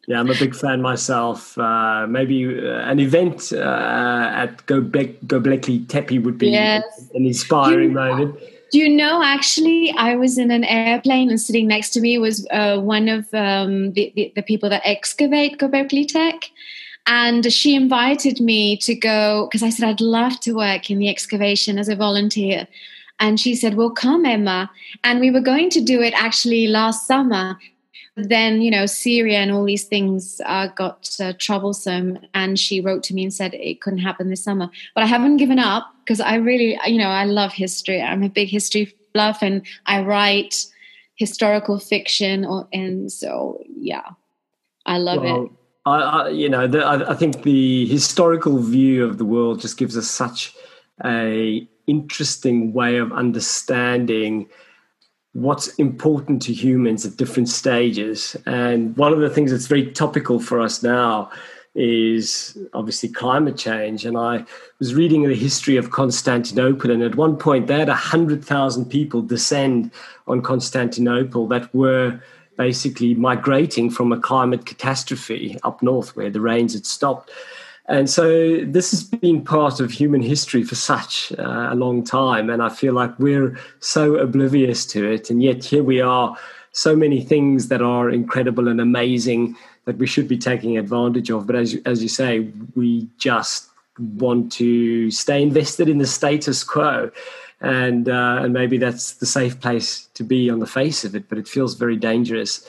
yeah. i'm a big fan myself uh, maybe uh, an event uh, at go Göbekli Tepe would be yes. an inspiring you, moment do you know actually i was in an airplane and sitting next to me was uh, one of um, the, the, the, people that excavate Göbekli Tepe and she invited me to go because I said I'd love to work in the excavation as a volunteer. And she said, Well, come, Emma. And we were going to do it actually last summer. Then, you know, Syria and all these things uh, got uh, troublesome. And she wrote to me and said it couldn't happen this summer. But I haven't given up because I really, you know, I love history. I'm a big history buff and I write historical fiction. Or, and so, yeah, I love well, it I, I you know, the, I, I, think the historical view of the world just gives us such a interesting way of understanding what's important to humans at different stages. And one of the things that's very topical for us now is obviously climate change. And I was reading the history of Constantinople, and at one point they had 100,000 people descend on Constantinople that were basically migrating from a climate catastrophe up north where the rains had stopped. And so this has been part of human history for such uh, a long time. And I feel like we're so oblivious to it. And yet here we are, so many things that are incredible and amazing that we should be taking advantage of. But as, as you say, we just want to stay invested in the status quo. And, uh, and maybe that's the safe place to be on the face of it, but it feels very dangerous.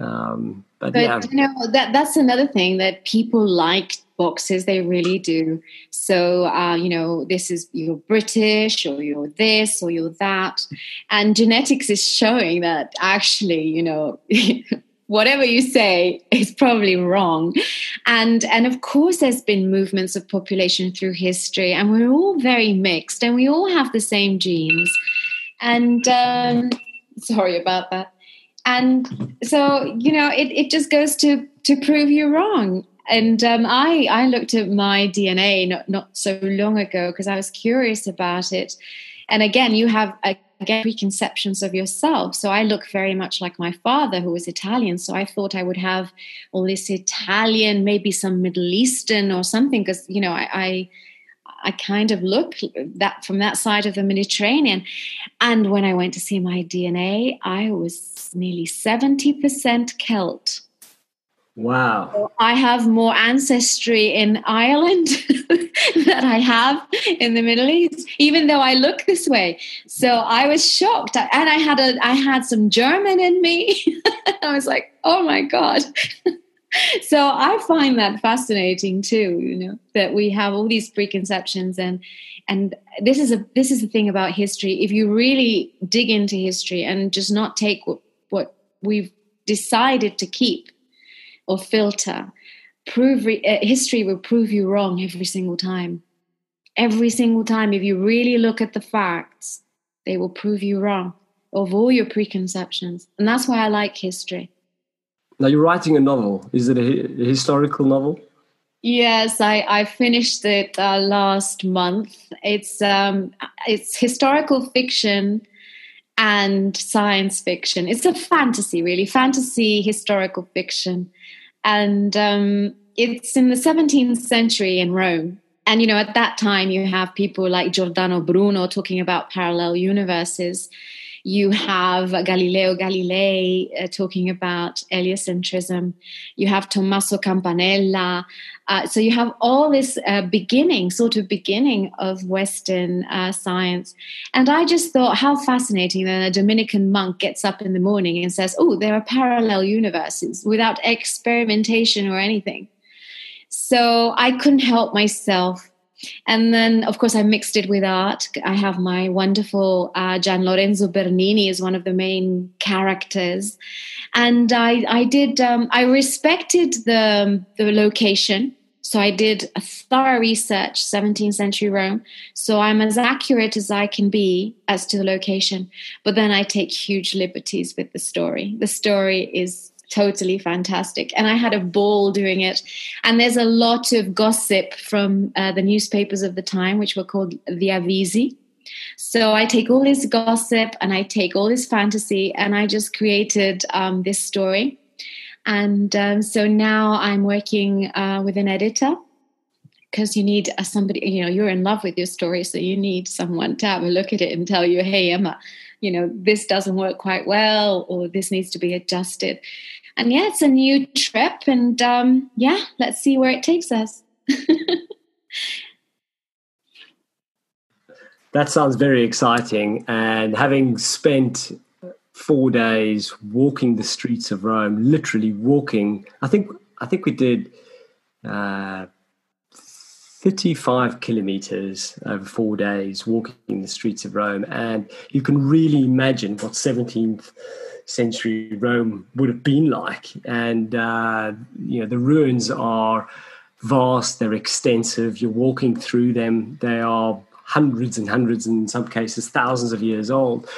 Um, but, but yeah. you know that that's another thing that people like boxes they really do so uh, you know this is you're british or you're this or you're that and genetics is showing that actually you know whatever you say is probably wrong. And and of course there's been movements of population through history and we're all very mixed and we all have the same genes. And um, sorry about that. And so you know it, it just goes to to prove you wrong. And um, I, I looked at my DNA not, not so long ago because I was curious about it. And again, you have again preconceptions of yourself. So I look very much like my father, who was Italian. So I thought I would have all this Italian, maybe some Middle Eastern or something, because you know I, I I kind of look that from that side of the Mediterranean. And when I went to see my DNA, I was nearly 70% Celt. Wow. So I have more ancestry in Ireland than I have in the Middle East, even though I look this way. So I was shocked. And I had a I had some German in me. I was like, oh my God. so I find that fascinating too, you know, that we have all these preconceptions and and this is a this is the thing about history. If you really dig into history and just not take what, what we've decided to keep or filter, prove re- uh, history will prove you wrong every single time. Every single time, if you really look at the facts, they will prove you wrong of all your preconceptions. And that's why I like history. Now, you're writing a novel. Is it a, a historical novel? Yes, I, I finished it uh, last month. It's um, it's historical fiction and science fiction. It's a fantasy, really, fantasy historical fiction and um, it's in the 17th century in Rome. And you know, at that time, you have people like Giordano Bruno talking about parallel universes. You have Galileo Galilei uh, talking about heliocentrism. You have Tommaso Campanella. Uh, so you have all this uh, beginning, sort of beginning of Western uh, science. And I just thought how fascinating that a Dominican monk gets up in the morning and says, Oh, there are parallel universes without experimentation or anything. So I couldn't help myself and then, of course, I mixed it with art. I have my wonderful uh, Gian Lorenzo Bernini is one of the main characters, and I I did um, I respected the the location. So I did a thorough research, 17th century Rome. So I'm as accurate as I can be as to the location. But then I take huge liberties with the story. The story is totally fantastic. And I had a ball doing it. And there's a lot of gossip from uh, the newspapers of the time, which were called the Avvisi. So I take all this gossip and I take all this fantasy and I just created um, this story. And um, so now I'm working uh, with an editor because you need a, somebody, you know, you're in love with your story. So you need someone to have a look at it and tell you, hey, Emma, you know, this doesn't work quite well or this needs to be adjusted and yeah, it's a new trip, and um, yeah, let's see where it takes us. that sounds very exciting. And having spent four days walking the streets of Rome, literally walking, I think I think we did uh, 35 kilometers over four days walking the streets of Rome, and you can really imagine what 17th century Rome would have been like. And, uh, you know, the ruins are vast, they're extensive, you're walking through them, they are hundreds and hundreds, and in some cases, thousands of years old.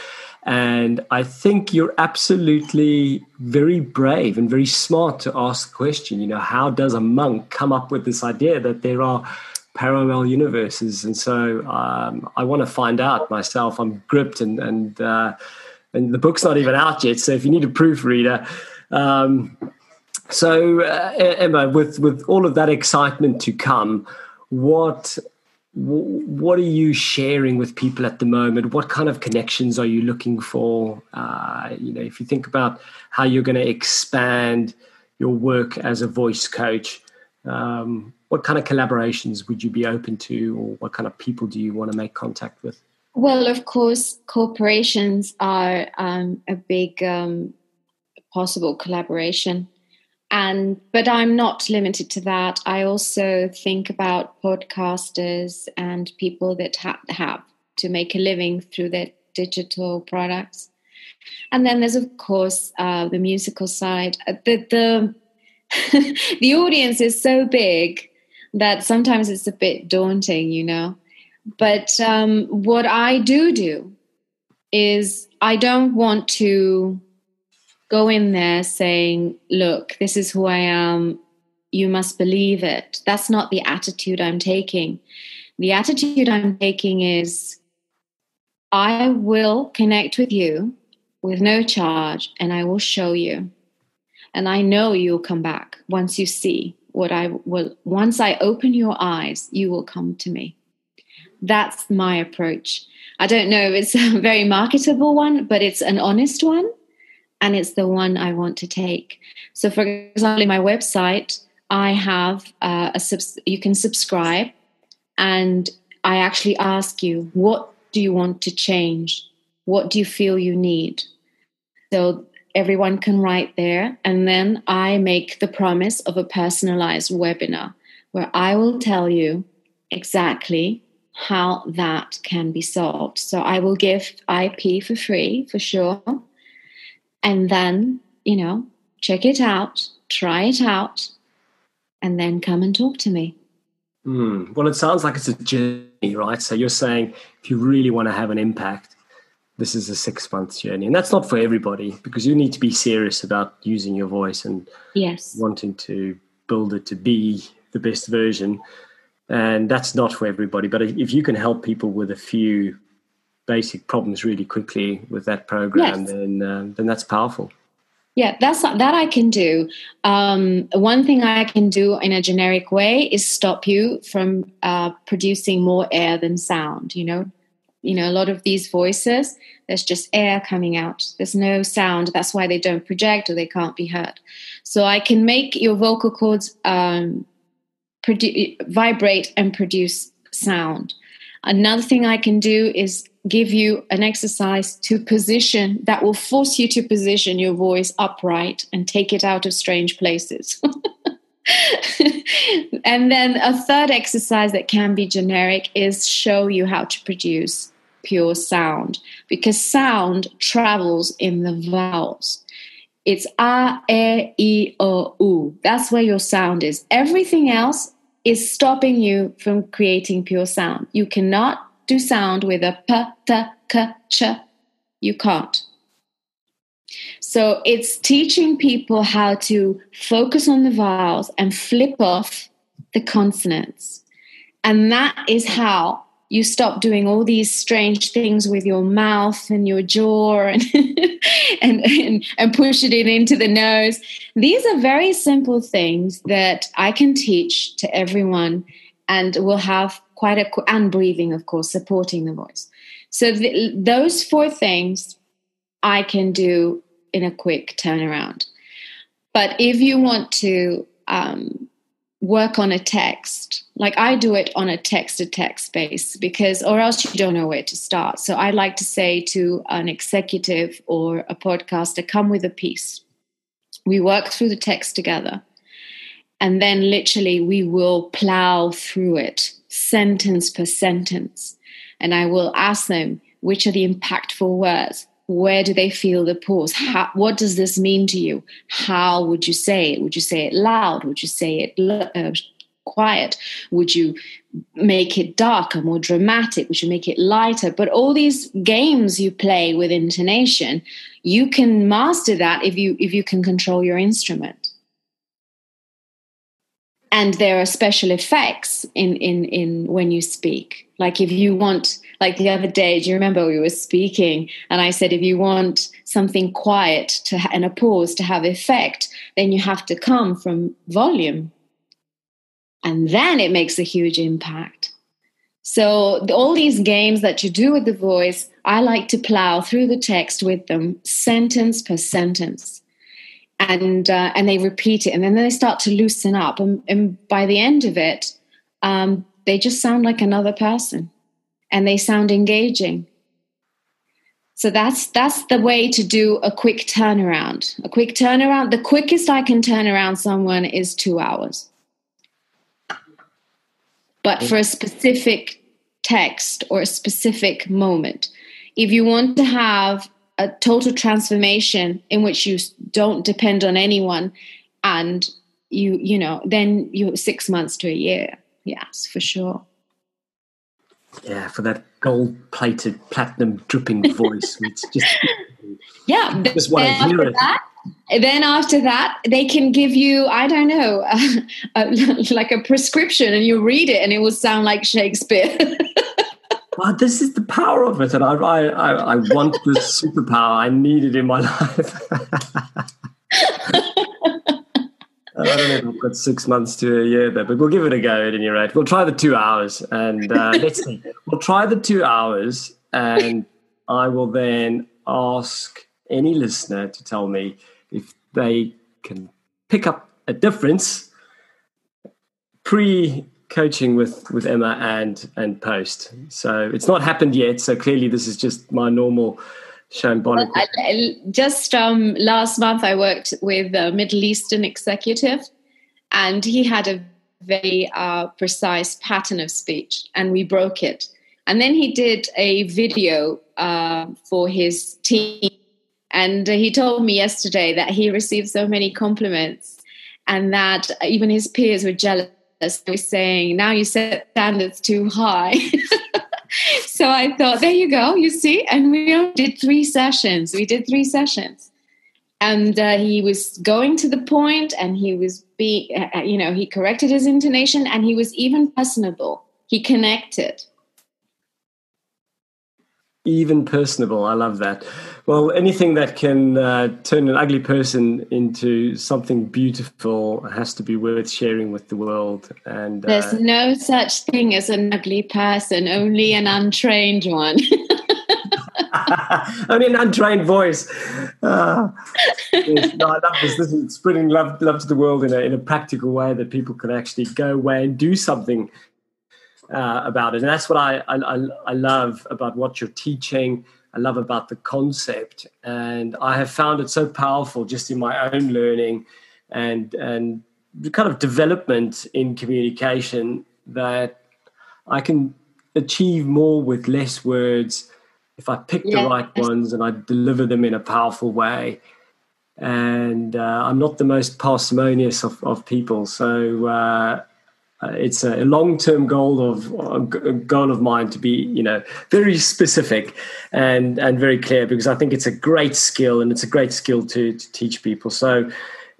And I think you're absolutely very brave and very smart to ask the question, you know, how does a monk come up with this idea that there are parallel universes? And so um, I want to find out myself. I'm gripped and, and uh, and the book's not even out yet. So if you need a proofreader, um, so uh, Emma, with with all of that excitement to come, what what are you sharing with people at the moment? What kind of connections are you looking for? Uh, you know, if you think about how you're going to expand your work as a voice coach, um, what kind of collaborations would you be open to, or what kind of people do you want to make contact with? Well, of course, corporations are um, a big um, possible collaboration. And but i'm not limited to that. I also think about podcasters and people that ha- have to make a living through their digital products. And then there's of course uh, the musical side. Uh, the the the audience is so big that sometimes it's a bit daunting you know but um, what i do do is i don't want to go in there saying, look, this is who I am. You must believe it. That's not the attitude I'm taking. The attitude I'm taking is, I will connect with you with no charge and I will show you. And I know you'll come back once you see what I will. Once I open your eyes, you will come to me. That's my approach. I don't know if it's a very marketable one, but it's an honest one and it's the one I want to take. So, for example, in my website, I have uh, a subs- you can subscribe, and I actually ask you, what do you want to change? What do you feel you need? So everyone can write there, and then I make the promise of a personalized webinar where I will tell you exactly how that can be solved. So I will give IP for free for sure and then, you know, check it out, try it out, and then come and talk to me. Mm. Well, it sounds like it's a journey, right? So you're saying if you really want to have an impact, this is a six month journey. And that's not for everybody because you need to be serious about using your voice and yes. wanting to build it to be the best version. And that's not for everybody. But if you can help people with a few basic problems really quickly with that program, yes. then uh, then that's powerful. Yeah, that's that I can do. Um, one thing I can do in a generic way is stop you from uh, producing more air than sound. You know, you know, a lot of these voices, there's just air coming out. There's no sound. That's why they don't project or they can't be heard. So I can make your vocal cords um, produ- vibrate and produce sound. Another thing I can do is give you an exercise to position that will force you to position your voice upright and take it out of strange places. and then a third exercise that can be generic is show you how to produce pure sound because sound travels in the vowels. It's a, e, i, o, u. That's where your sound is. Everything else is stopping you from creating pure sound. You cannot do sound with a p, t, k, ch. You can't. So it's teaching people how to focus on the vowels and flip off the consonants. And that is how you stop doing all these strange things with your mouth and your jaw and, and, and, and push it in into the nose. These are very simple things that I can teach to everyone and will have quite a and breathing of course supporting the voice so the, those four things i can do in a quick turnaround but if you want to um, work on a text like i do it on a text to text base because or else you don't know where to start so i like to say to an executive or a podcaster come with a piece we work through the text together and then literally we will plow through it sentence per sentence. And I will ask them, which are the impactful words? Where do they feel the pause? How, what does this mean to you? How would you say it? Would you say it loud? Would you say it uh, quiet? Would you make it darker, more dramatic? Would you make it lighter? But all these games you play with intonation, you can master that if you if you can control your instrument. and there are special effects in in in when you speak like if you want like the other day do you remember we were speaking? And i said if you want something quiet to and a pause to have effect then you have to come from volume. And then it makes a huge impact. So all these games that you do with the voice i like to plow through the text with them sentence per sentence. And uh, and they repeat it and then they start to loosen up. And, and by the end of it um, they just sound like another person and they sound engaging. So that's that's the way to do a quick turnaround. A quick turnaround the quickest i can turn around someone is two hours. But for a specific text or a specific moment if you want to have a total transformation in which you don't depend on anyone and you you know then you're six months to a year yes for sure yeah for that gold plated platinum dripping voice it's just yeah just want to hear it that, then after that they can give you i don't know like a prescription and you read it and it will sound like shakespeare Well, this is the power of it, and I, I, I want this superpower. I need it in my life. I don't know if I've got six months to a year there, but we'll give it a go at any rate. We'll try the two hours, and uh, let's see. We'll try the two hours, and I will then ask any listener to tell me if they can pick up a difference pre coaching with with Emma and and post. So it's not happened yet. So clearly, this is just my normal Well, just um, last month, I worked with a Middle Eastern executive, and he had a very uh, precise pattern of speech, and we broke it. And then he did a video uh, for his team, and he told me yesterday that he received so many compliments, and that even his peers were jealous we're saying now you set standards too high. so I thought, there you go, you see, and we did three sessions. We did three sessions, and uh, he was going to the point, and he was be, uh, uh, you know, he corrected his intonation, and he was even personable. He connected even personable. I love that. Well, anything that can uh, turn an ugly person into something beautiful has to be worth sharing with the world. And uh, there's no such thing as an ugly person, only an untrained one. only an untrained voice. Uh, no, I love this. This is spreading love, love to the world in a, in a practical way that people can actually go away and do something uh, about it. And that's what I, I, I love about what you're teaching. I love about the concept. And I have found it so powerful just in my own learning and, and kind of development in communication that I can achieve more with less words if I pick the right ones and I deliver them in a powerful way. And uh, I'm not the most parsimonious of, of people. So, uh, uh, it's a long-term goal of a goal of mine to be you know very specific and and very clear because I think it's a great skill and it's a great skill to, to teach people. So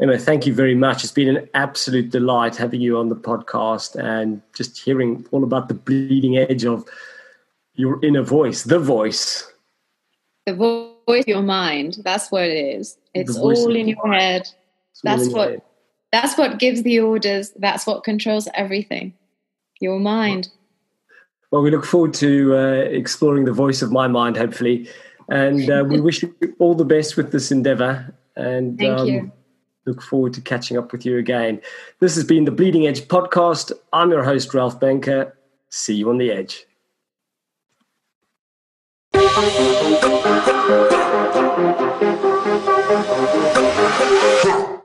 Emma, thank you very much. It's been an absolute delight having you on the podcast and just hearing all about the bleeding edge of your inner voice, the voice. The voice your mind. That's what it is. It's all in your head. That's what. That's what gives the orders. That's what controls everything. Your mind. Well, we look forward to uh, exploring the voice of my mind, hopefully. And uh, we wish you all the best with this endeavor. And Thank um, you. look forward to catching up with you again. This has been the Bleeding Edge podcast. I'm your host, Ralph Benker. See you on the edge. Huh.